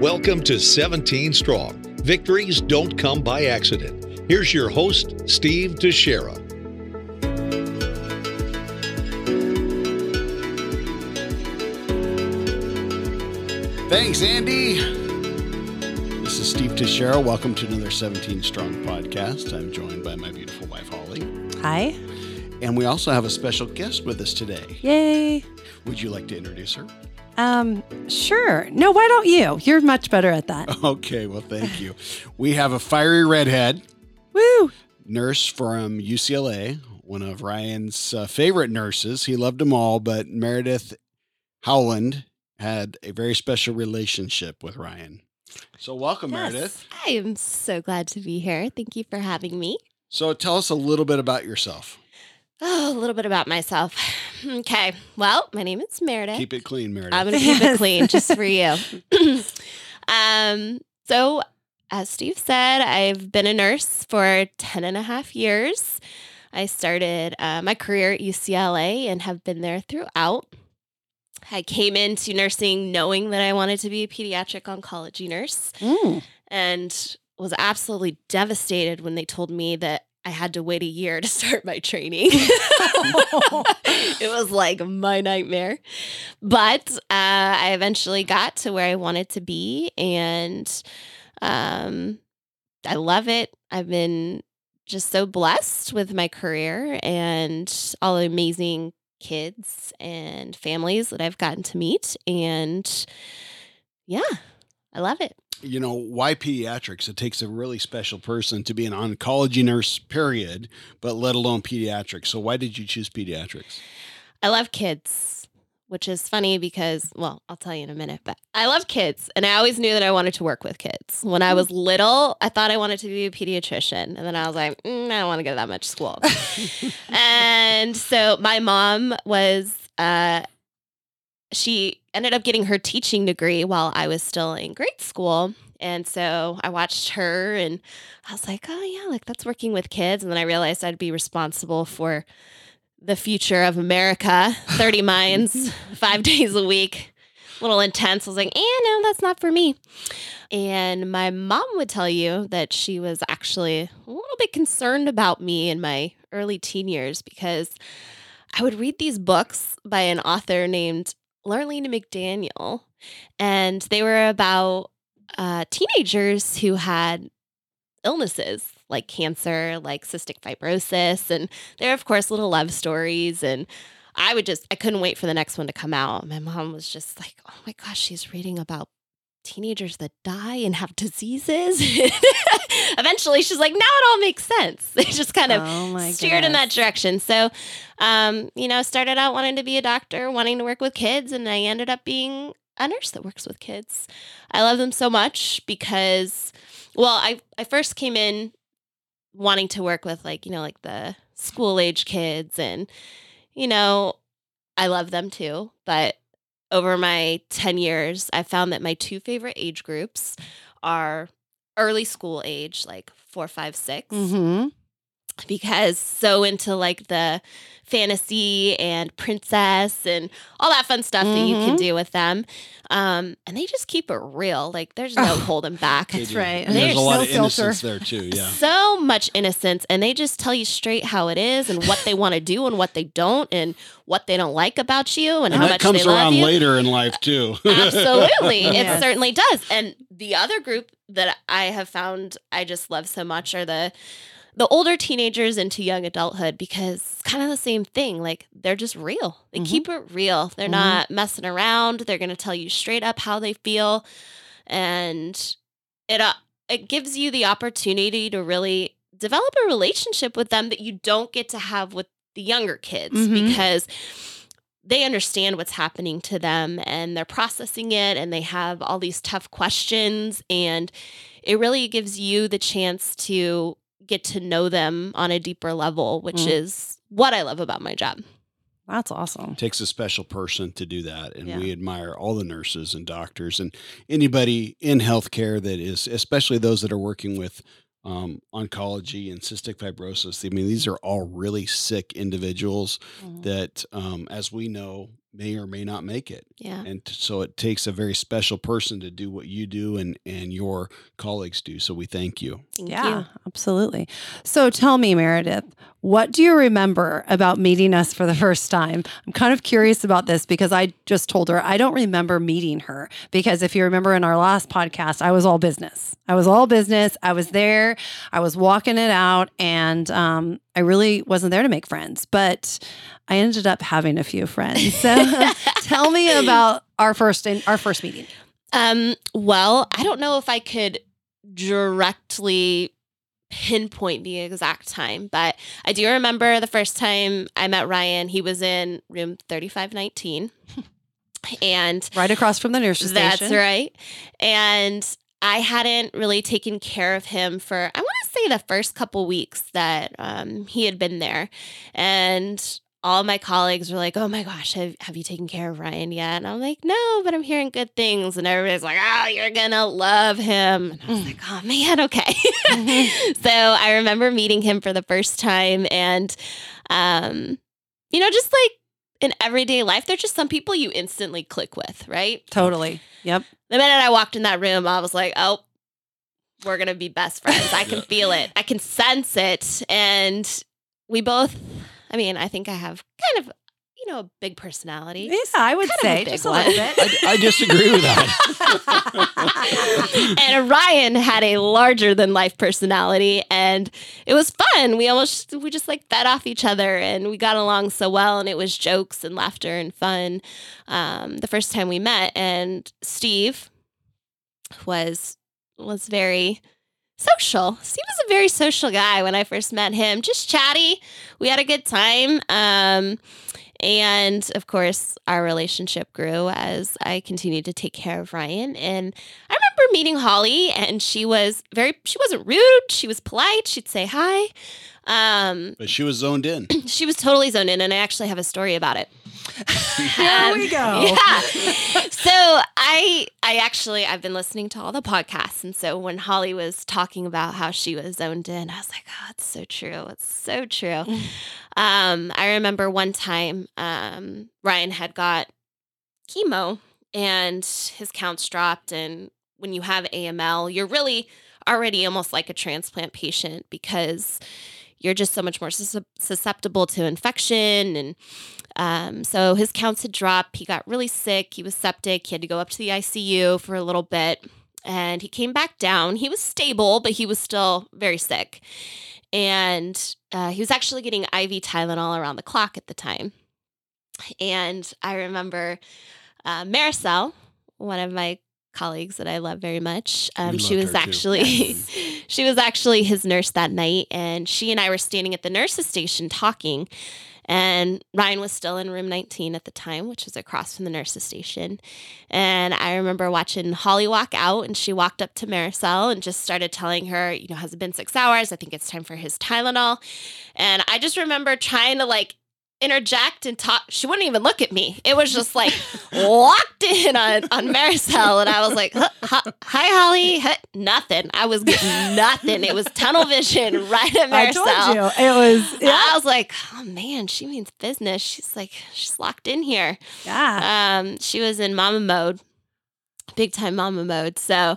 Welcome to 17 Strong. Victories don't come by accident. Here's your host, Steve Teixeira. Thanks, Andy. Steve Teixeira. Welcome to another 17 Strong podcast. I'm joined by my beautiful wife, Holly. Hi. And we also have a special guest with us today. Yay. Would you like to introduce her? Um, sure. No, why don't you? You're much better at that. Okay, well, thank you. We have a fiery redhead Woo. nurse from UCLA, one of Ryan's uh, favorite nurses. He loved them all, but Meredith Howland had a very special relationship with Ryan. So, welcome, Meredith. I am so glad to be here. Thank you for having me. So, tell us a little bit about yourself. Oh, a little bit about myself. Okay. Well, my name is Meredith. Keep it clean, Meredith. I'm going to keep it clean just for you. um, so, as Steve said, I've been a nurse for 10 and a half years. I started uh, my career at UCLA and have been there throughout. I came into nursing knowing that I wanted to be a pediatric oncology nurse. Mm. and was absolutely devastated when they told me that I had to wait a year to start my training. it was like my nightmare. But uh, I eventually got to where I wanted to be, and um, I love it. I've been just so blessed with my career and all the amazing kids and families that I've gotten to meet. And yeah, I love it. you know, why pediatrics? It takes a really special person to be an oncology nurse, period, but let alone pediatrics. So, why did you choose pediatrics? I love kids, which is funny because, well, I'll tell you in a minute, but I love kids. And I always knew that I wanted to work with kids. When I was little, I thought I wanted to be a pediatrician. And then I was like, mm, I don't want to go to that much school. and so my mom was, uh, she ended up getting her teaching degree while I was still in grade school. And so I watched her and I was like, oh, yeah, like that's working with kids. And then I realized I'd be responsible for the future of America 30 minds, five days a week. A little intense. I was like, eh, no, that's not for me. And my mom would tell you that she was actually a little bit concerned about me in my early teen years because I would read these books by an author named Lurlene McDaniel, and they were about uh, teenagers who had illnesses like cancer, like cystic fibrosis, and they're of course little love stories. And I would just, I couldn't wait for the next one to come out. My mom was just like, "Oh my gosh, she's reading about teenagers that die and have diseases." Eventually, she's like, "Now it all makes sense." They just kind of oh steered in that direction. So, um, you know, started out wanting to be a doctor, wanting to work with kids, and I ended up being a nurse that works with kids. I love them so much because, well, I I first came in wanting to work with like you know like the school age kids, and you know, I love them too, but. Over my 10 years, I found that my two favorite age groups are early school age, like four, five, six Mhm. Because so into like the fantasy and princess and all that fun stuff that you can Mhm. do with them. Um, and they just keep it real. Like there's no Oh, holding back. That's right. And there's a lot no of filter. innocence there, too. Yeah. So much innocence, and they just tell you straight how it is and what they want to do and what they don't, and what they don't like about you and, And how that much comes they love around you. later in life, too. Absolutely. Yes. It certainly does. And the other group that I have found I just love so much are the the older teenagers into young adulthood because it's kind of the same thing. Like they're just real. They Mhm. keep it real. They're Mhm. not messing around. They're going to tell you straight up how they feel and it uh, it gives you the opportunity to really develop a relationship with them that you don't get to have with the younger kids Mhm. because they understand what's happening to them and they're processing it and they have all these tough questions and it really gives you the chance to get to know them on a deeper level which Mm. is what I love about my job. That's awesome. takes a special person to do that and Yeah. we admire all the nurses and doctors and anybody in healthcare that is especially those that are working with um, oncology and cystic fibrosis. I mean, these are all really sick individuals Mhm. that, um, as we know, may or may not make it. Yeah. And t- so it takes a very special person to do what you do and, and your colleagues do. So we thank you. Thank yeah, you. absolutely. So tell me, Meredith, what do you remember about meeting us for the first time? I'm kind of curious about this because I just told her I don't remember meeting her because if you remember in our last podcast, I was all business. I was all business. I was there. I was walking it out, and um, I really wasn't there to make friends, but I ended up having a few friends. So tell me about our first in, our first meeting. Um, well, I don't know if I could directly pinpoint the exact time, but I do remember the first time I met Ryan, he was in room 3519. and Right across from the nurse's that's station. That's right. And I hadn't really taken care of him for, I want to say, the first couple weeks that um, he had been there. And all my colleagues were like, oh my gosh, have, have you taken care of Ryan yet? And I'm like, no, but I'm hearing good things. And everybody's like, oh, you're going to love him. And I was Mm. like, oh man, okay. so I remember meeting him for the first time. And, um, you know, just like in everyday life, there's just some people you instantly click with, right? Totally. Yep. The minute I walked in that room, I was like, oh, we're going to be best friends. I can feel it, I can sense it. And we both, I mean, I think I have kind of, you know, a big personality. Yeah, I would Kind of a say big just a little bit. I, I disagree with that. and Ryan had a larger than life personality and it was fun. We almost we just like fed off each other and we got along so well and it was jokes and laughter and fun. Um, the first time we met and Steve was was very social. Steve was a very social guy when I first met him. Just chatty. We had a good time. Um, and of course, our relationship grew as I continued to take care of Ryan. And I remember meeting Holly, and she was very, she wasn't rude. She was polite. She'd say hi. Um, but she was zoned in. she was totally zoned in, and I actually have a story about it. Here we go. Yeah. so I I actually I've been listening to all the podcasts and so when Holly was talking about how she was zoned in, I was like, oh, it's so true. It's so true. um, I remember one time um, Ryan had got chemo and his counts dropped and when you have AML, you're really already almost like a transplant patient because you're just so much more susceptible to infection and um, so his counts had dropped. He got really sick. He was septic. He had to go up to the ICU for a little bit. And he came back down. He was stable, but he was still very sick. And uh, he was actually getting IV Tylenol around the clock at the time. And I remember uh, Maricel, one of my colleagues that I love very much. Um, she was actually she was actually his nurse that night, and she and I were standing at the nurse's station talking. And Ryan was still in room 19 at the time, which was across from the nurse's station. And I remember watching Holly walk out, and she walked up to Maricel and just started telling her, you know, has it been six hours? I think it's time for his Tylenol. And I just remember trying to like interject and talk. She wouldn't even look at me. It was just like locked in on, on Maricel. And I was like, "Huh, huh, hi, Holly. Huh, nothing. I was getting nothing. It was tunnel vision right at I Maricel. told you it was. Yeah. I was like, oh man, she means business. She's like, she's locked in here. yeah. Um, she was in mama mode, big time mama mode. So,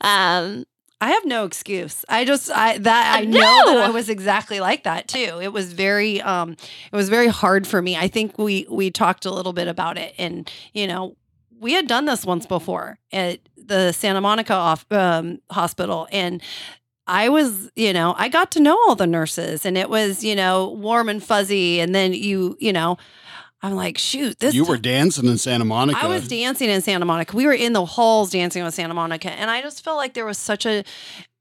um, I have no excuse. I just I that I know that I was exactly like that too. It was very um it was very hard for me. I think we we talked a little bit about it and you know, we had done this once before at the Santa Monica off, um, hospital and I was, you know, I got to know all the nurses and it was, you know, warm and fuzzy and then you, you know, I'm like, shoot, this you were dancing in Santa Monica. I was dancing in Santa Monica. We were in the halls dancing with Santa Monica, and I just felt like there was such a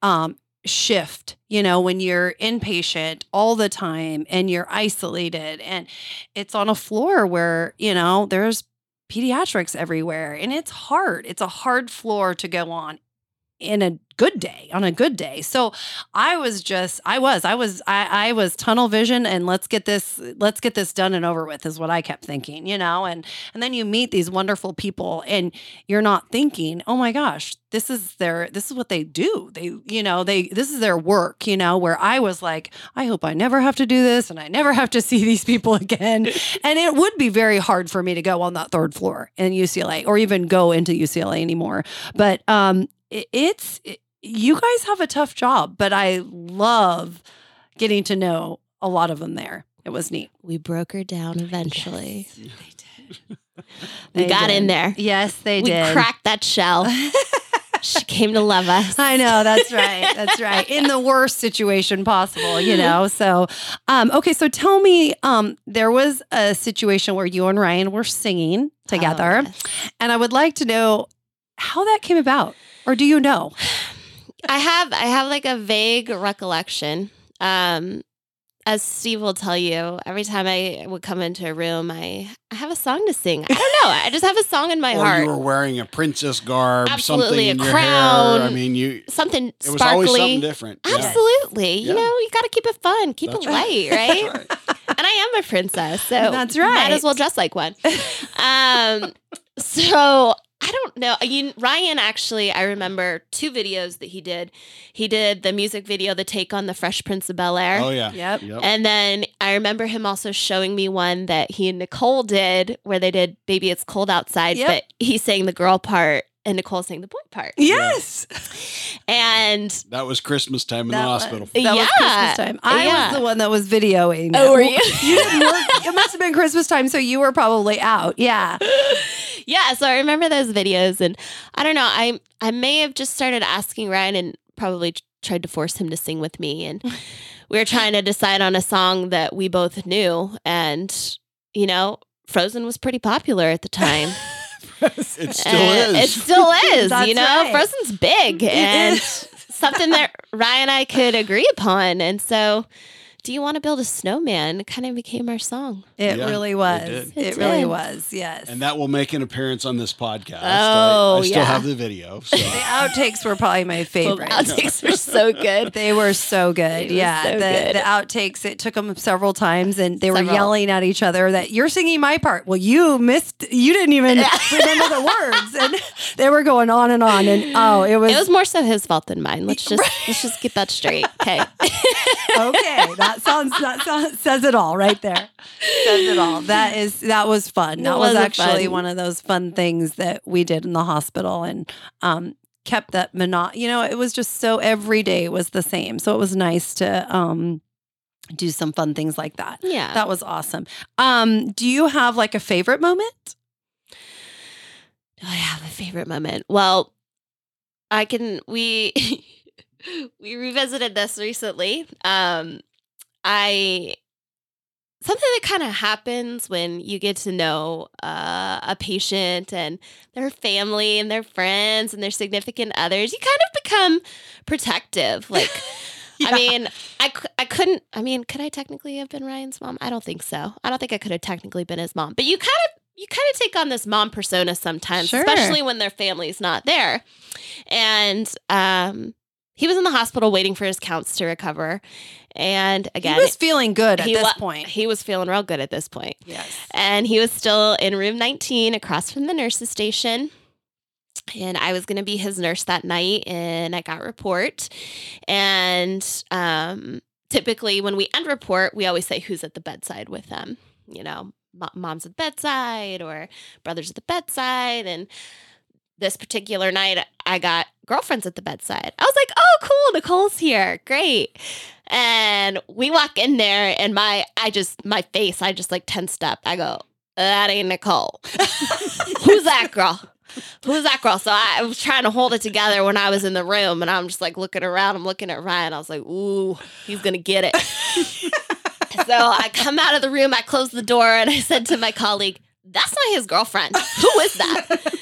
um, shift. You know, when you're inpatient all the time and you're isolated, and it's on a floor where you know there's pediatrics everywhere, and it's hard. It's a hard floor to go on in a good day, on a good day. So I was just, I was, I was, I, I was tunnel vision, and let's get this, let's get this done and over with, is what I kept thinking, you know. And and then you meet these wonderful people, and you're not thinking, oh my gosh, this is their, this is what they do. They, you know, they, this is their work, you know. Where I was like, I hope I never have to do this, and I never have to see these people again. and it would be very hard for me to go on that third floor in UCLA, or even go into UCLA anymore. But um, it, it's. It, you guys have a tough job, but I love getting to know a lot of them there. It was neat. We broke her down eventually. They did. We They got did. in there. Yes, they we did. We cracked that shell. she came to love us. I know that's right. That's right. In the worst situation possible, you know. So, um, okay. So tell me, um, there was a situation where you and Ryan were singing together, Oh, yes. and I would like to know how that came about, or do you know? I have I have like a vague recollection. Um, as Steve will tell you, every time I would come into a room, I, I have a song to sing. I don't know. I just have a song in my or heart. you were wearing a princess garb, Absolutely, something a in your crown. hair. I mean, you. something It was always something different. Absolutely. Yeah. You know, you got to keep it fun, keep That's it right. light, right? That's right. and I am a princess, so That's right. Might as well dress like one. um, so I don't know. Uh, you, Ryan actually, I remember two videos that he did. He did the music video, the take on the Fresh Prince of Bel Air. Oh yeah. Yep. Yep. And then I remember him also showing me one that he and Nicole did where they did Baby It's Cold Outside, Yep. but he sang the girl part and Nicole sang the boy part. Yes. And that was Christmas time in the That was- hospital. That was Yeah. Christmas time. I Yeah. was the one that was videoing. Oh, it. were you? You didn't work. It must have been Christmas time, so you were probably out. Yeah. yeah, so I remember those videos and I don't know, I I may have just started asking Ryan and probably t- tried to force him to sing with me and we were trying to decide on a song that we both knew and you know, Frozen was pretty popular at the time. It still eh, is. It still is. You know, right. Frozen's big and something that Ryan and I could agree upon. And so, do you want to build a snowman? Kind of became our song. It Yeah, really it was. did. It, It really was. Yes. and that will make an appearance on this podcast. Oh, I, I still yeah. have the video. So. the outtakes were probably my favorite. the outtakes were so good. They were so good. They yeah. so the, good. the outtakes, it took them several times and they were yelling at each other that you're singing my part. Well, you missed, you didn't even remember the words. And they were going on and on. And oh, it was, It was more so his fault than mine. Let's just let's just get that straight. Okay. okay. That sounds, that sounds, says it all right there. Says it all. That is, that was fun. That was was actually fun- one of those fun things that we did in the hospital and, um, kept that mono, you know, it was just so every day was the same. So it was nice to, um, do some fun things like that. Yeah. That was awesome. Um, do you have like a favorite moment? Do I have a favorite moment? Well, I can we we revisited this recently. Um I something that kind of happens when you get to know uh, a patient and their family and their friends and their significant others, you kind of become protective. Like Yeah. I mean, I, I couldn't. I mean, could I technically have been Ryan's mom? I don't think so. I don't think I could have technically been his mom. But you kind of you kind of take on this mom persona sometimes, Sure. especially when their family's not there. And um, he was in the hospital waiting for his counts to recover. And again, he was feeling good at this wa- point. he was feeling real good at this point. Yes. And he was still in room 19 across from the nurse's station. And I was going to be his nurse that night and I got report. And um, typically, when we end report, we always say who's at the bedside with them. You know, mom's at the bedside or brother's at the bedside. And this particular night, I got girlfriends at the bedside. I was like, oh, cool, Nicole's here. Great. And we walk in there, and my, I just, my face, I just like tensed up. I go, that ain't Nicole. Who's that girl? Who's that girl? So I was trying to hold it together when I was in the room, and I'm just like looking around. I'm looking at Ryan. I was like, ooh, he's gonna get it. so I come out of the room, I close the door, and I said to my colleague, That's not his girlfriend. Who is that?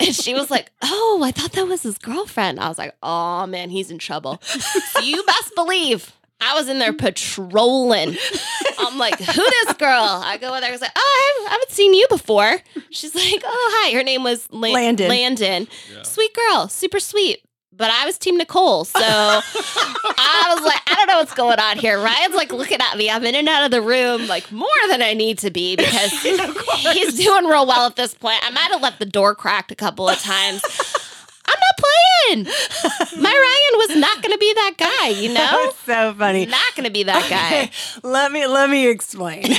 And she was like, Oh, I thought that was his girlfriend. I was like, Oh man, he's in trouble. So you best believe I was in there patrolling. I'm like, Who this girl? I go in there, I was like, Oh, I haven't, I haven't seen you before. She's like, Oh, hi. Her name was La- Landon. Landon. Yeah. Sweet girl, super sweet. But I was Team Nicole. So I was like, I don't know what's going on here. Ryan's like looking at me. I'm in and out of the room like more than I need to be because he's doing real well at this point. I might have left the door cracked a couple of times. I'm not playing. My Ryan was not going to be that guy, you know? so funny. Not going to be that guy. Let me let me explain.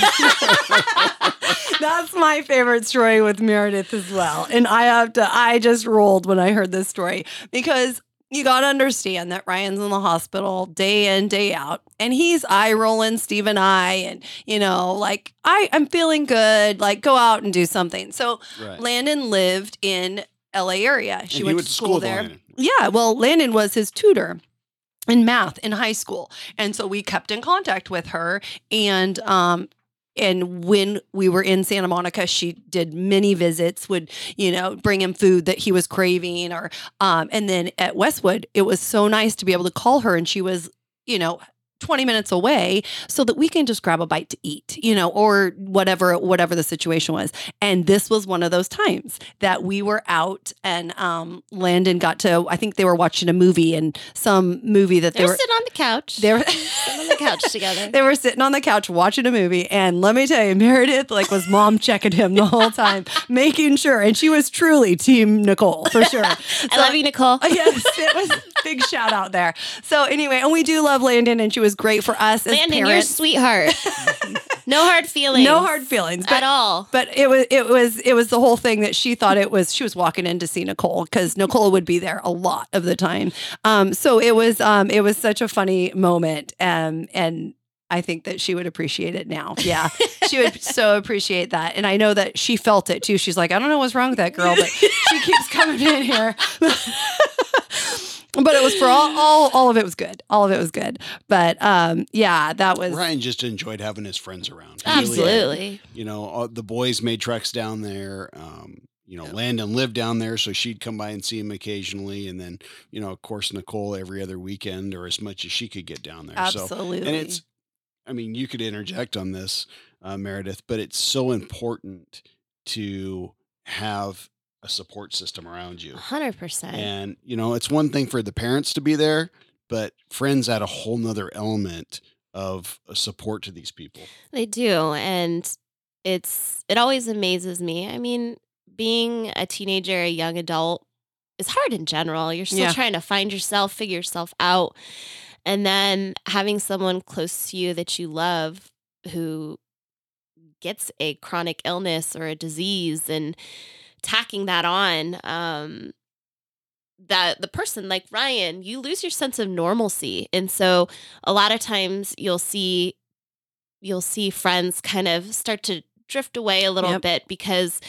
That's my favorite story with Meredith as well. And I have to I just rolled when I heard this story because you got to understand that Ryan's in the hospital day in, day out, and he's eye rolling Steve and I, and you know, like I, I'm feeling good, like go out and do something. So Right. Landon lived in LA area. She went, went to school, with there. Landon. Yeah, well, Landon was his tutor in math in high school, and so we kept in contact with her. And um, and when we were in Santa Monica, she did many visits. Would you know bring him food that he was craving, or um, and then at Westwood, it was so nice to be able to call her, and she was you know 20 minutes away so that we can just grab a bite to eat, you know, or whatever whatever the situation was. And this was one of those times that we were out and um Landon got to I think they were watching a movie and some movie that They they were were sitting on the couch. they were sitting on the couch together. they were sitting on the couch watching a movie and let me tell you Meredith like was mom checking him the whole time making sure and she was truly team Nicole for sure. I love you, Nicole. yes, it was big shout out there. So anyway, and we do love Landon and she was great for us as Landon, parents. sweetheart. no hard feelings. No hard feelings, but at all. But it was it was it was the whole thing that she thought it was. She was walking in to see Nicole because Nicole would be there a lot of the time. Um, so it was um, it was such a funny moment, um, and I think that she would appreciate it now. Yeah, she would so appreciate that, and I know that she felt it too. She's like, I don't know what's wrong with that girl, but she keeps coming in here. But it was for all, all, all of it was good. All of it was good. But um, yeah, that was Ryan just enjoyed having his friends around. He really. Absolutely. you know, all, the boys made treks down there. Um, you know, Landon lived down there, so she'd come by and see him occasionally, and then, you know, of course, Nicole every other weekend or as much as she could get down there. So, absolutely. and it's, I mean, you could interject on this, uh, Meredith, but it's so important to have a support system around you. 100%. And, you know, it's one thing for the parents to be there, but friends add a whole nother element of support to these people. They do. And it's, it always amazes me. I mean, being a teenager, a young adult is hard in general. You're still Yeah. trying to find yourself, figure yourself out. And then having someone close to you that you love who gets a chronic illness or a disease and tacking that on, um, that the person like Ryan, you lose your sense of normalcy. And so a lot of times you'll see you'll see friends kind of start to drift away a little Yep. bit because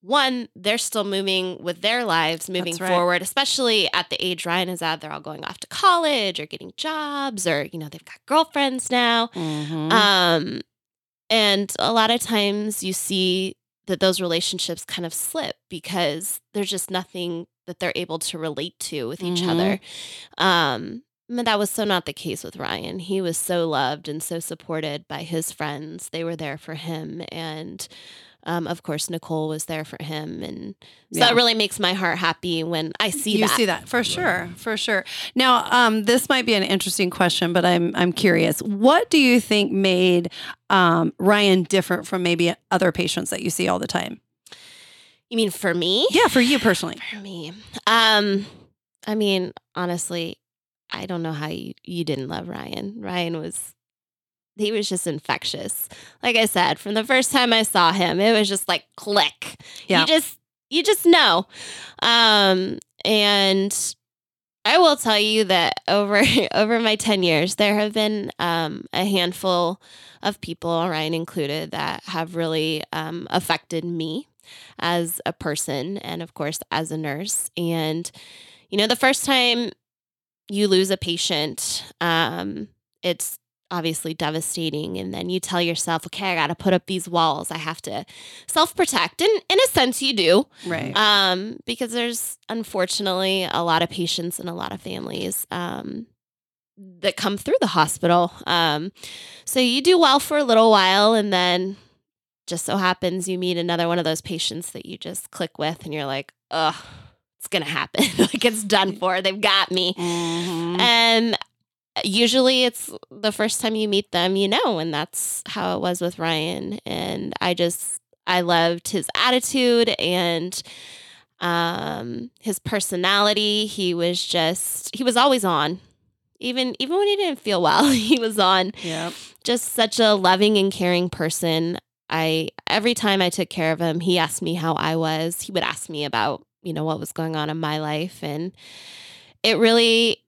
one, they're still moving with their lives moving right. forward, especially at the age Ryan is at. They're all going off to college or getting jobs or, you know, they've got girlfriends now. Mhm. Um, and a lot of times you see that those relationships kind of slip because there's just nothing that they're able to relate to with each Mhm. other. Um, but that was so not the case with Ryan. He was so loved and so supported by his friends. They were there for him. And um, of course, Nicole was there for him. And so Yeah. that really makes my heart happy when I see you that. see that for sure, for sure. Now, um, this might be an interesting question, but I'm I'm curious. What do you think made um, Ryan different from maybe other patients that you see all the time? You mean for me? Yeah, for you personally. For me. Um, I mean, honestly, I don't know how you, you didn't love Ryan. Ryan was he was just infectious. Like I said, from the first time I saw him, it was just like click. Yeah. You just you just know. Um and I will tell you that over over my 10 years there have been um a handful of people, Ryan included, that have really um affected me as a person and of course as a nurse and you know the first time you lose a patient um it's obviously devastating and then you tell yourself okay i got to put up these walls i have to self protect and in a sense you do Right. um because there's unfortunately a lot of patients and a lot of families um that come through the hospital um so you do well for a little while and then just so happens you meet another one of those patients that you just click with and you're like ugh it's gonna happen. like it's done for. They've got me. Mhm. And usually it's the first time you meet them, you know, and that's how it was with Ryan. And I just I loved his attitude and um his personality. He was just he was always on. Even even when he didn't feel well, he was on. Yeah. Just such a loving and caring person. I every time I took care of him, he asked me how I was. He would ask me about, you know, what was going on in my life and it really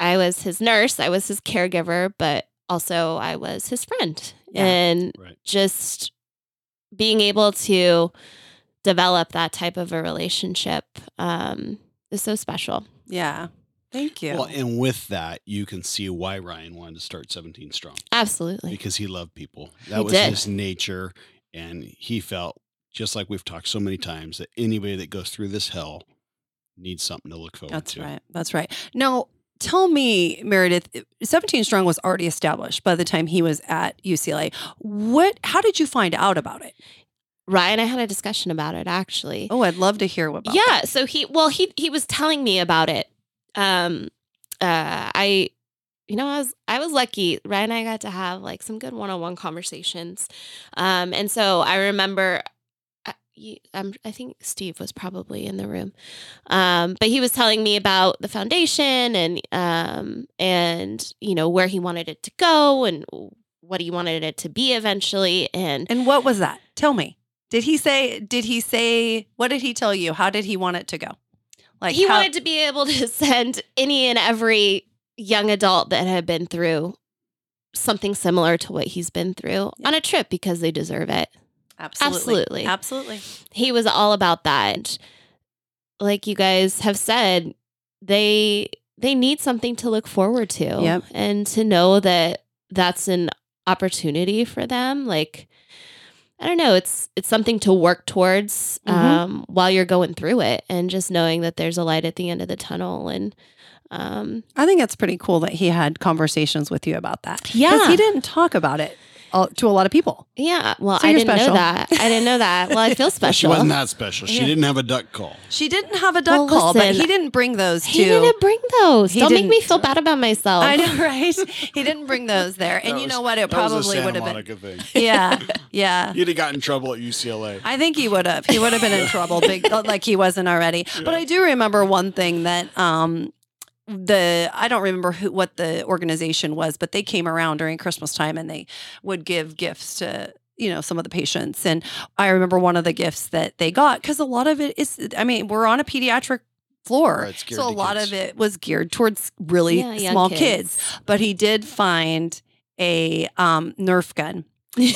I was his nurse, I was his caregiver, but also I was his friend. Yeah. And Right. just being able to develop that type of a relationship um, is so special. Yeah. Thank you. Well, and with that, you can see why Ryan wanted to start 17 Strong Absolutely. because he loved people. That He was did. his nature. And he felt, just like we've talked so many times, that anybody that goes through this hell needs something to look forward That's to. right. That's right. Now, tell me, Meredith, 17 Strong was already established by the time he was at UCLA. What how did you find out about it? Ryan, I had a discussion about it actually. Oh, I'd love to hear about yeah that. so he well he he was telling me about it um uh i you know i was i was lucky ryan and i got to have like some good one-on-one conversations um and so i remember I, you- I think Steve was probably in the room, um, but he was telling me about the foundation and um, and you know where he wanted it to go and what he wanted it to be eventually. And And what was that? Tell me. Did he say did he say what did he tell you? How did he want it to go? Like he how- wanted to be able to send any and every young adult that had been through something similar to what he's been through Yeah. on a trip because they deserve it. Absolutely. absolutely. Absolutely. He was all about that. Like you guys have said, they they need something to look forward to Yep. and to know that that's an opportunity for them like I don't know. It's it's something to work towards Mhm. um, while you're going through it, and just knowing that there's a light at the end of the tunnel. And um, I think it's pretty cool that he had conversations with you about that. Yeah. he didn't talk about it to a lot of people. yeah, well, So I didn't special. know that. I didn't know that. Well, I feel Well, she wasn't that special. She Yeah. didn't have a duck call. She didn't have a duck Well, call, but he didn't bring those he to. didn't bring those. He Don't make me feel bad about myself. I know, right? he didn't bring those there, and That you know what? It That was a probably would have been. Monica thing. Yeah, yeah. He'd have gotten in trouble at UCLA. I think he would have. He would have been in trouble, big like he wasn't already. But I do remember one thing that um the I don't remember who what the organization was, but they came around during Christmas time and they would give gifts to you know some of the patients and I remember one of the gifts that they got cuz a lot of it is I mean we're on a pediatric floor Right, so a lot kids. of it was geared towards really Yeah, young small kids. but he did find a um Nerf gun and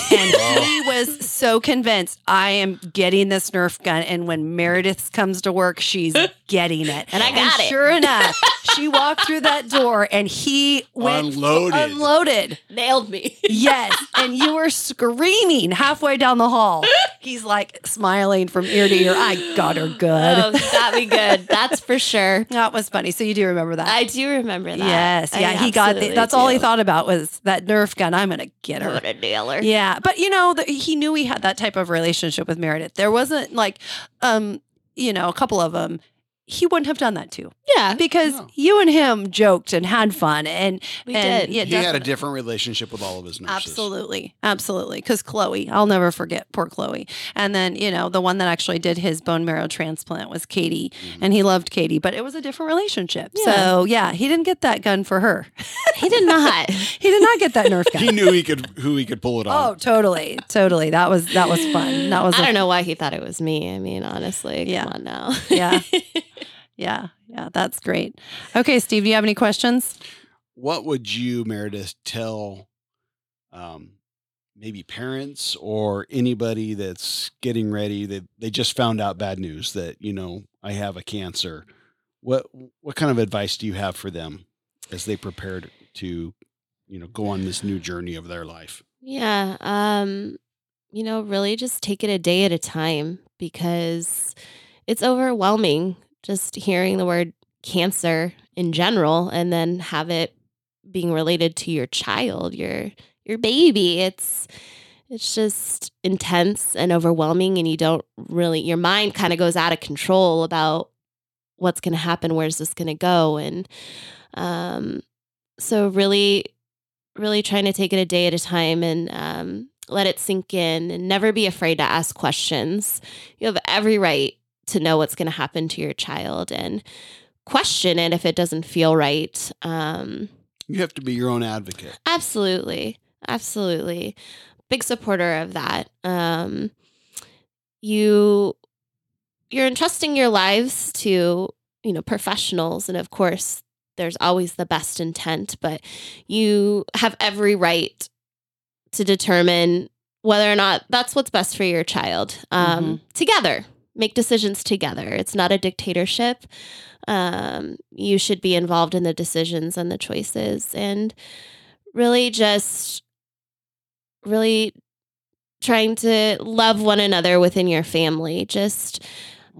he was so convinced I am getting this Nerf gun. And when Meredith comes to work, she's getting it. And I got it. Sure enough, she walked through that door and he went Unloaded. unloaded. Nailed me. Yes. And you were screaming halfway down the hall. He's like smiling from ear to ear. I got her good. oh, got me good. That's for sure. That was funny. So you do remember that? I do remember that. Yes. I Yeah. He got the, that's all he thought about was that Nerf gun. I'm going to get her. I'm her. gonna nail her. Yeah, but you know, the, he knew he had that type of relationship with Meredith. There wasn't like, um, you know, a couple of them. He wouldn't have done that too Yeah, because No. you and him joked and had fun, and we and, did. Yeah, he had a different relationship with all of his nurses. Absolutely, absolutely. Because Chloe, I'll never forget poor Chloe. And then you know the one that actually did his bone marrow transplant was Katie, Mhm. and he loved Katie, but it was a different relationship. Yeah. So yeah, he didn't get that gun for her. He did not. he did not get that Nerf gun. He knew he could who he could pull it on. Oh, totally, totally. That was that was fun. That was I a- don't know why he thought it was me. I mean, honestly, Yeah. come on now. Yeah. Yeah, yeah, that's great. Okay, Steve, do you have any questions? What would you, Meredith, tell um, maybe parents or anybody that's getting ready that they just found out bad news that you know I have a cancer? What what kind of advice do you have for them as they prepare to you know go on this new journey of their life? Yeah. Um, you know, really just take it a day at a time because it's overwhelming just hearing the word cancer in general and then have it being related to your child, your your baby. It's it's just intense and overwhelming and you don't really your mind kind of goes out of control about what's going to happen where's this going to go and um so really really trying to take it a day at a time and um let it sink in and never be afraid to ask questions you have every right to know what's going to happen to your child and question it if it doesn't feel right um You have to be your own advocate. Absolutely. Absolutely. Big supporter of that. Um you you're entrusting your lives to, you know, professionals and of course there's always the best intent, but you have every right to determine whether or not that's what's best for your child. Um together. Make decisions together. It's not a dictatorship. Um, you should be involved in the decisions and the choices and really just really trying to love one another within your family just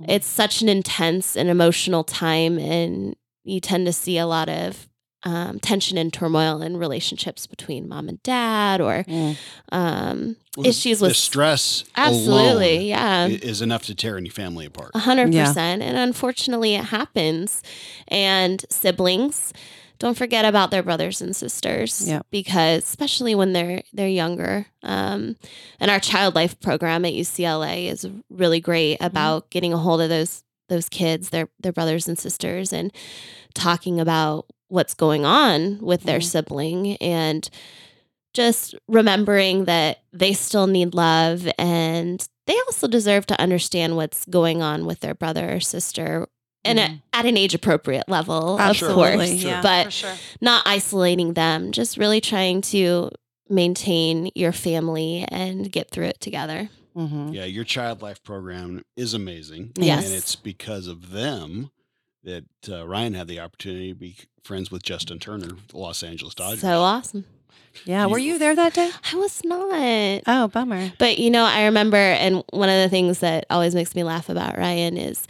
it's such an intense and emotional time and you tend to see a lot of um, tension and turmoil in relationships between mom and dad or Mm. um, Well, the- issues the with stress. absolutely alone yeah is enough to tear any family apart. a hundred Yeah. percent. And unfortunately it happens. And siblings, don't forget about their brothers and sisters. Yep. Because especially when they're they're younger. Um, and our child life program at UCLA is really great Mm-hmm. about getting a hold of those those kids, their their brothers and sisters, and talking about what's going on with their Mhm. sibling and just remembering that they still need love and they also deserve to understand what's going on with their brother or sister and Mhm. at an age appropriate level, of Absolutely. course, Yeah, but sure. not isolating them, just really trying to maintain your family and get through it together. Mhm. Yeah, your child life program is amazing. Yes. And it's because of them that uh, Ryan had the opportunity to be friends with Justin Turner, the Los Angeles Dodgers. So awesome. Yeah. Were you there that day? I was not. Oh, bummer. But you know, I remember, and one of the things that always makes me laugh about Ryan is,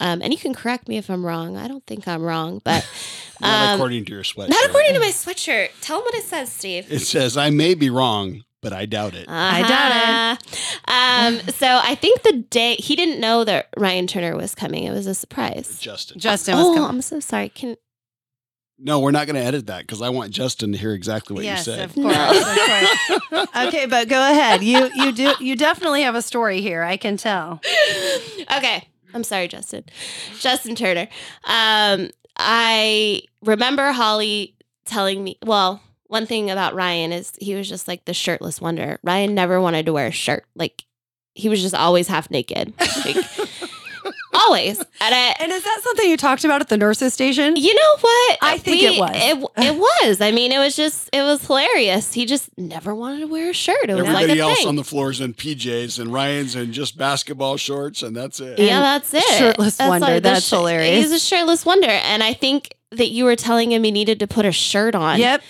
um, and you can correct me if I'm wrong. I don't think I'm wrong, but Not um, according to your sweatshirt. not according to my sweatshirt. Tell him what it says, Steve. It says, I may be wrong, but I doubt it. I doubt it. Um, so I think the day he didn't know that Ryan Turner was coming. It was a surprise. Justin. Justin was oh, coming. I'm so sorry. Can no, we're not going to edit that because I want Justin to hear exactly what yes, you said. of course. of course. Okay, but go ahead. You you do you definitely have a story here. I can tell. okay. I'm sorry, Justin. Justin Turner. Um, I remember Holly telling me, well, one thing about Ryan is he was just like the shirtless wonder. Ryan never wanted to wear a shirt. Like he was just always half naked. Like always. And I, And is that something you talked about at the nurses station? you know what? I think it was. It, it was. I mean, it was just, it was hilarious. He just never wanted to wear a shirt. It was Everybody like a else thing. on the floor is in PJs and Ryan's in just basketball shorts, and that's it. Yeah, And that's it. shirtless wonder. the That's hilarious. He's a shirtless wonder, and I think that you were telling him he needed to put a shirt on. Yep,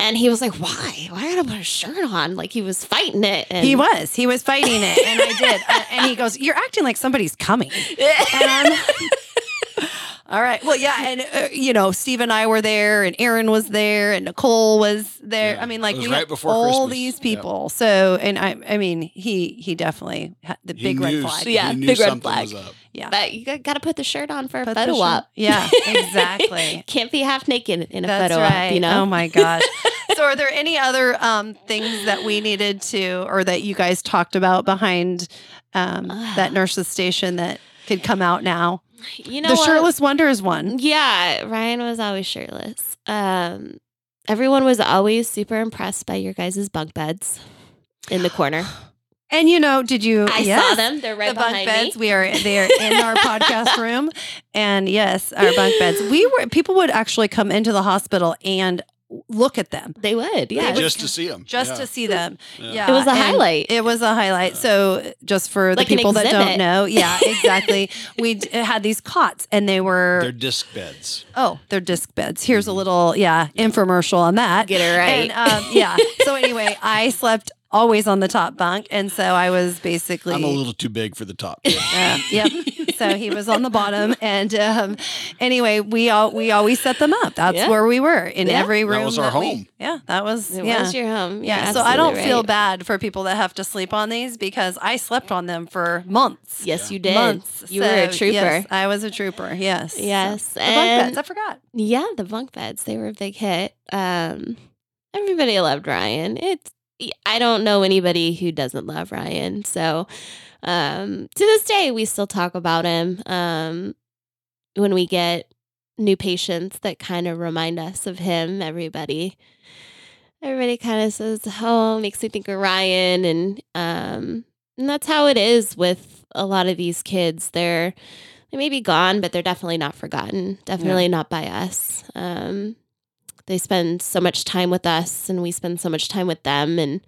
and he was like, "Why? Why gotta put a shirt on?" Like he was fighting it. And he was. He was fighting it, and I did. Uh, and he goes, "You're acting like somebody's coming." And all right. Well, yeah, and uh, you know, Steve and I were there, and Aaron was there, and Nicole was there. Yeah, I mean, like we right before all Christmas. these Yep. people. So, and I, I mean, he he definitely had the He big red knew- flag. Yeah, he knew big red something flag. was up. Yeah, But you got to put the shirt on for a Put the photo op. Yeah, exactly. Can't be half naked in a That's photo right. op. You know. Oh my gosh. so, are there any other um, things that we needed to, or that you guys talked about behind um, that nurse's station that could come out now? You know the what? shirtless wonder is one. Yeah, Ryan was always shirtless. Um, everyone was always super impressed by your guys' bunk beds in the corner. And you know, did you? I yes, saw them. They're right the bunk behind beds. me. We are they are in our podcast room, and yes, our bunk beds. We were people would actually come into the hospital and look at them They would. Yeah. It was- just to see them, just yeah. to see them. Yeah. Yeah, It was a and highlight. It was a highlight. So just for Like the people that don't know, yeah, exactly. we d- had these cots, and they were They're disc beds. oh, they're disc beds. Here's a little yeah infomercial on that. Get it right. And um, yeah. So anyway, I slept always on the top bunk, and so I was basically I'm a little too big for the top. bed. uh, yep. so he was on the bottom. And um, anyway, we all we always set them up. That's Yeah. where we were in Yeah. every room. That was our we- home. yeah, that was It yeah. was your home. yeah, You're so I don't absolutely feel bad for people that have to sleep on these because I slept on them for months. Yes, you did. Months. You were a trooper. Yes, I was a trooper. Yes. So, Yes, the bunk beds. I forgot. Yeah, the bunk beds, they were a big hit. Um everybody loved Ryan. It's I don't know anybody who doesn't love Ryan. So um to this day we still talk about him. Um when we get new patients that kind of remind us of him, everybody everybody kind of says, "Oh, makes me think of Ryan." And um and that's how it is with a lot of these kids. They're they may be gone, but they're definitely not forgotten. Definitely not by us. Um, they spend so much time with us, and we spend so much time with them, and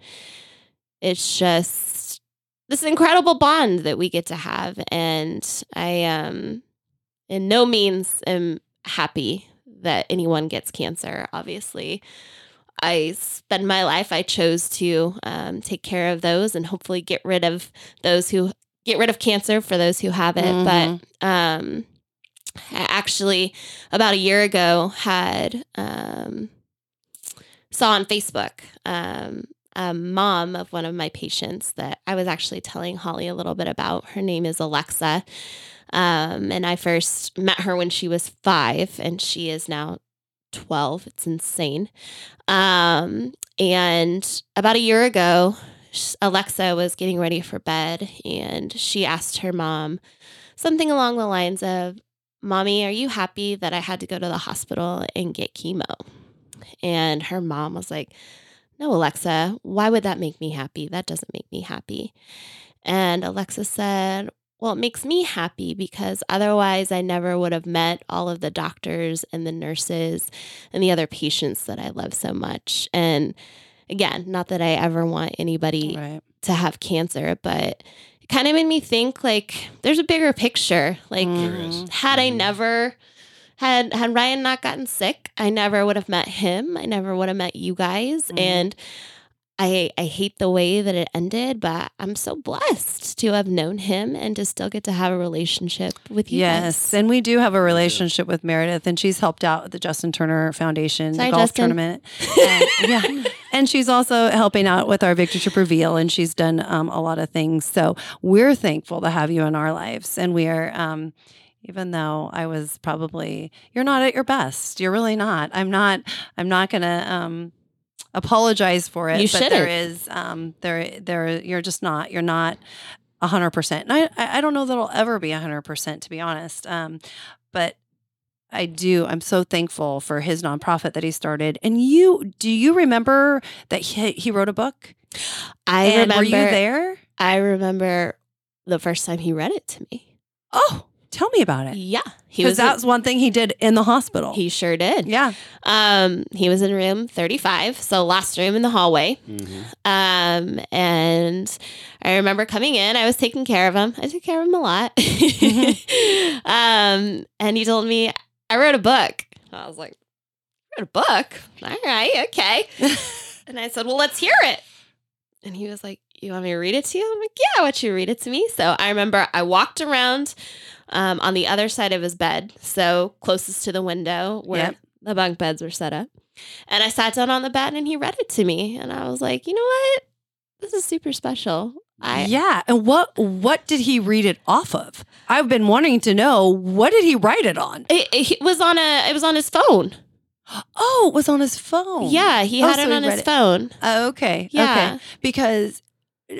it's just this incredible bond that we get to have. And I, um, in no means, am happy that anyone gets cancer. Obviously, I spend my life. I chose to um, take care of those and hopefully get rid of those who get rid of cancer for those who have it. Mhm. But um, actually about a year ago had um, saw on Facebook um, a mom of one of my patients that I was actually telling Holly a little bit about. Her name is Alexa. Um, and I first met her when she was five, and she is now 12. It's insane. Um, and about a year ago, Alexa was getting ready for bed, and she asked her mom something along the lines of, Mommy, are you happy that I had to go to the hospital and get chemo? And her mom was like, No, Alexa, why would that make me happy? That doesn't make me happy. And Alexa said, Well, it makes me happy because otherwise I never would have met all of the doctors and the nurses and the other patients that I love so much. And again, not that I ever want anybody Right. to have cancer, but it kind of made me think like there's a bigger picture. Like, There is. Mhm. had I Mhm. never had had Ryan not gotten sick, I never would have met him. I never would have met you guys. Mhm. And I I hate the way that it ended, but I'm so blessed to have known him and to still get to have a relationship with you. Yes, guys. and we do have a relationship with Meredith, and she's helped out at the Justin Turner Foundation, Sorry, the golf Justin. tournament. And- yeah, and she's also helping out with our Victor Chip Reveal, and she's done um, a lot of things. So we're thankful to have you in our lives, and we are. Um, even though I was probably, you're not at your best. You're really not. I'm not. I'm not gonna um, apologize for it. You but there is um, there there. You're just not. You're not a hundred percent. And I I don't know that I'll ever be a hundred percent to be honest. Um, but I do. I'm so thankful for his nonprofit that he started. And you, do you remember that he, he wrote a book? I and remember were you there? I remember the first time he read it to me. Oh, tell me about it. Yeah. He Because was that's one thing he did in the hospital. he sure did. yeah. Um, he was in room 35, so last room in the hallway. Mhm. Um, and I remember coming in, I was taking care of him. I took care of him a lot. um, and he told me, I wrote a book. I was like, I wrote a book? All right, okay. and I said, Well, let's hear it. And he was like, You want me to read it to you? I'm like, Yeah, I want you to read it to me. So I remember I walked around um, on the other side of his bed, so closest to the window where Yep. the bunk beds were set up. And I sat down on the bed and he read it to me. And I was like, You know what? This is super special. I, yeah. And what what did he read it off of? I've been wanting to know what did he write it on? It, it was on a. It was on his phone. Oh, it was on his phone. Yeah, he Oh, had so it he on his it. phone. Oh, okay. Yeah. Okay. Because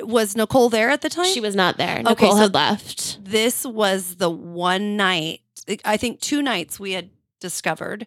was Nicole there at the time? She was not there. Okay, Nicole so- had left. this was the one night i think two nights we had discovered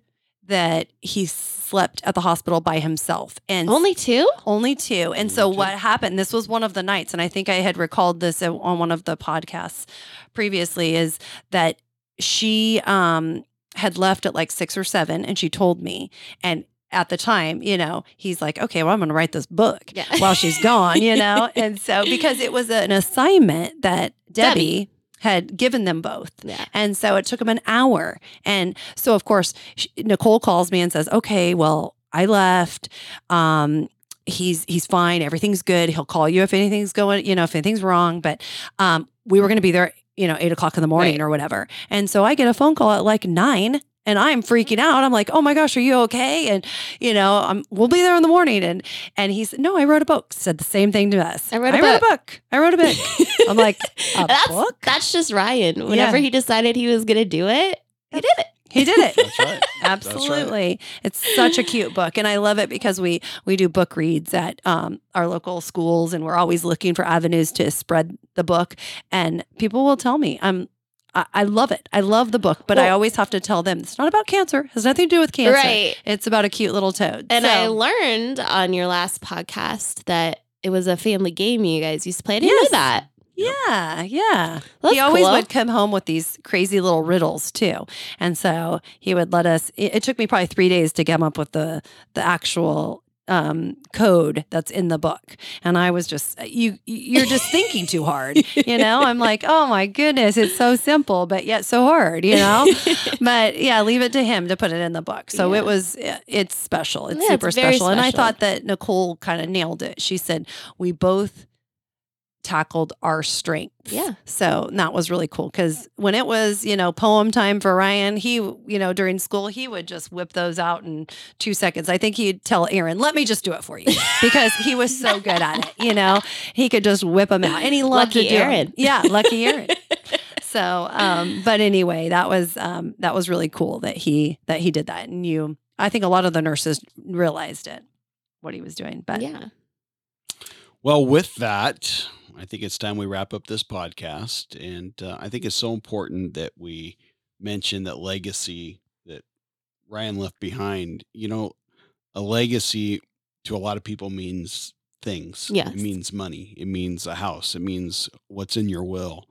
that he slept at the hospital by himself and Only two. only two and so two. what happened this was one of the nights and i think i had recalled this on one of the podcasts previously is that she um had left at like six or seven and she told me and at the time you know he's like okay well i'm going to write this book Yeah. while she's gone, you know? And so because it was an assignment that Debbie, Debbie. Had given them both. Yeah. And so it took them an hour. And so, of course, sh Nicole calls me and says, okay, well, I left. Um, he's he's fine. Everything's good. He'll call you if anything's going, you know, if anything's wrong. But um, we were going to be there you know, eight o'clock in the morning Right. or whatever. And so I get a phone call at like nine and I'm freaking out. I'm like, oh my gosh, are you okay? And, you know, I'm, we'll be there in the morning. And, and he said, no, I wrote a book. Said the same thing to us. I wrote a I wrote a book. I wrote a book. I'm like, a that's, book? That's just Ryan. Whenever Yeah. he decided he was going to do it, he did it. He did it. That's right. Absolutely. It's such a cute book. And I love it because we we do book reads at um, our local schools and we're always looking for avenues to spread the book. And people will tell me, I'm I, I love it. I love the book, but I always have to tell them it's not about cancer. It has nothing to do with cancer. Right. It's about a cute little toad. And I learned on your last podcast that it was a family game you guys used to play. I didn't Yes. know that. Yeah, yeah. That's he always cool. would come home with these crazy little riddles too, and so he would let us. It, it took me probably three days to come up with the the actual um, code that's in the book, and I was just you. You're just thinking too hard, you know. I'm like, oh my goodness, it's so simple, but yet so hard, you know. but yeah, leave it to him to put it in the book. So Yeah. it was. It's special. It's Yeah, super very special, and I thought that Nicole kind of nailed it. She said we both tackled our strengths. Yeah. So that was really cool because when it was, you know, poem time for Ryan, he, you know, during school, he would just whip those out in two seconds. I think he'd tell Aaron, let me just do it for you because he was so good at it. You know, he could just whip them out and he loved Lucky to do 'em. Aaron. Yeah. Lucky Aaron. So, um, but anyway, that was, um, that was really cool that he, that he did that. And you, I think a lot of the nurses realized it, what he was doing, but yeah. Well, with that, I think it's time we wrap up this podcast. And uh, I think it's so important that we mention that legacy that Ryan left behind. You know, a legacy to a lot of people means things. Yes. It means money. It means a house. It means what's in your will.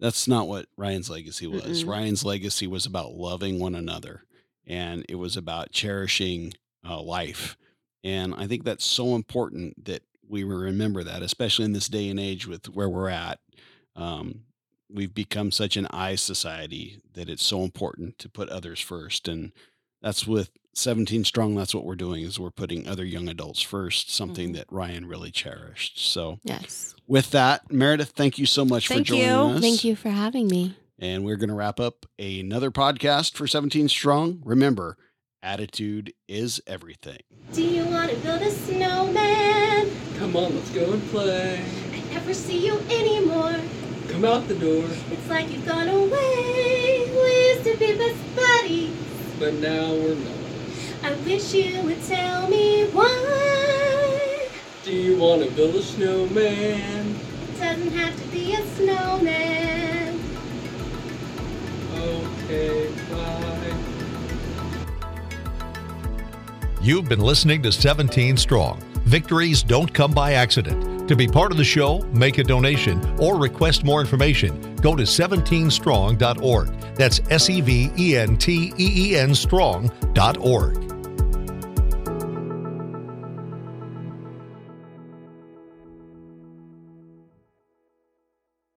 That's not what Ryan's legacy was. Mm-mm. Ryan's legacy was about loving one another and it was about cherishing uh, life. And I think that's so important that we remember that, especially in this day and age with where we're at. Um, we've become such an I society that it's so important to put others first. And that's with 17 Strong. That's what we're doing is we're putting other young adults first, something Mhm. that Ryan really cherished. So Yes. with that, Meredith, thank you so much Thank for joining you. us. Thank you for having me. And we're going to wrap up another podcast for 17 Strong. Remember, attitude is everything. Do you want to build a snowman? Come on, let's go and play. I never see you anymore. Come out the door, It's like you've gone away. We used to be best buddies. but now we're not. I wish you would tell me why. Do you want to build a snowman? It doesn't have to be a snowman. Okay, bye. You've been listening to 17 Strong. Victories don't come by accident. To be part of the show, make a donation, or request more information, go to 17strong.org. That's S E V E N T E E N strong.org.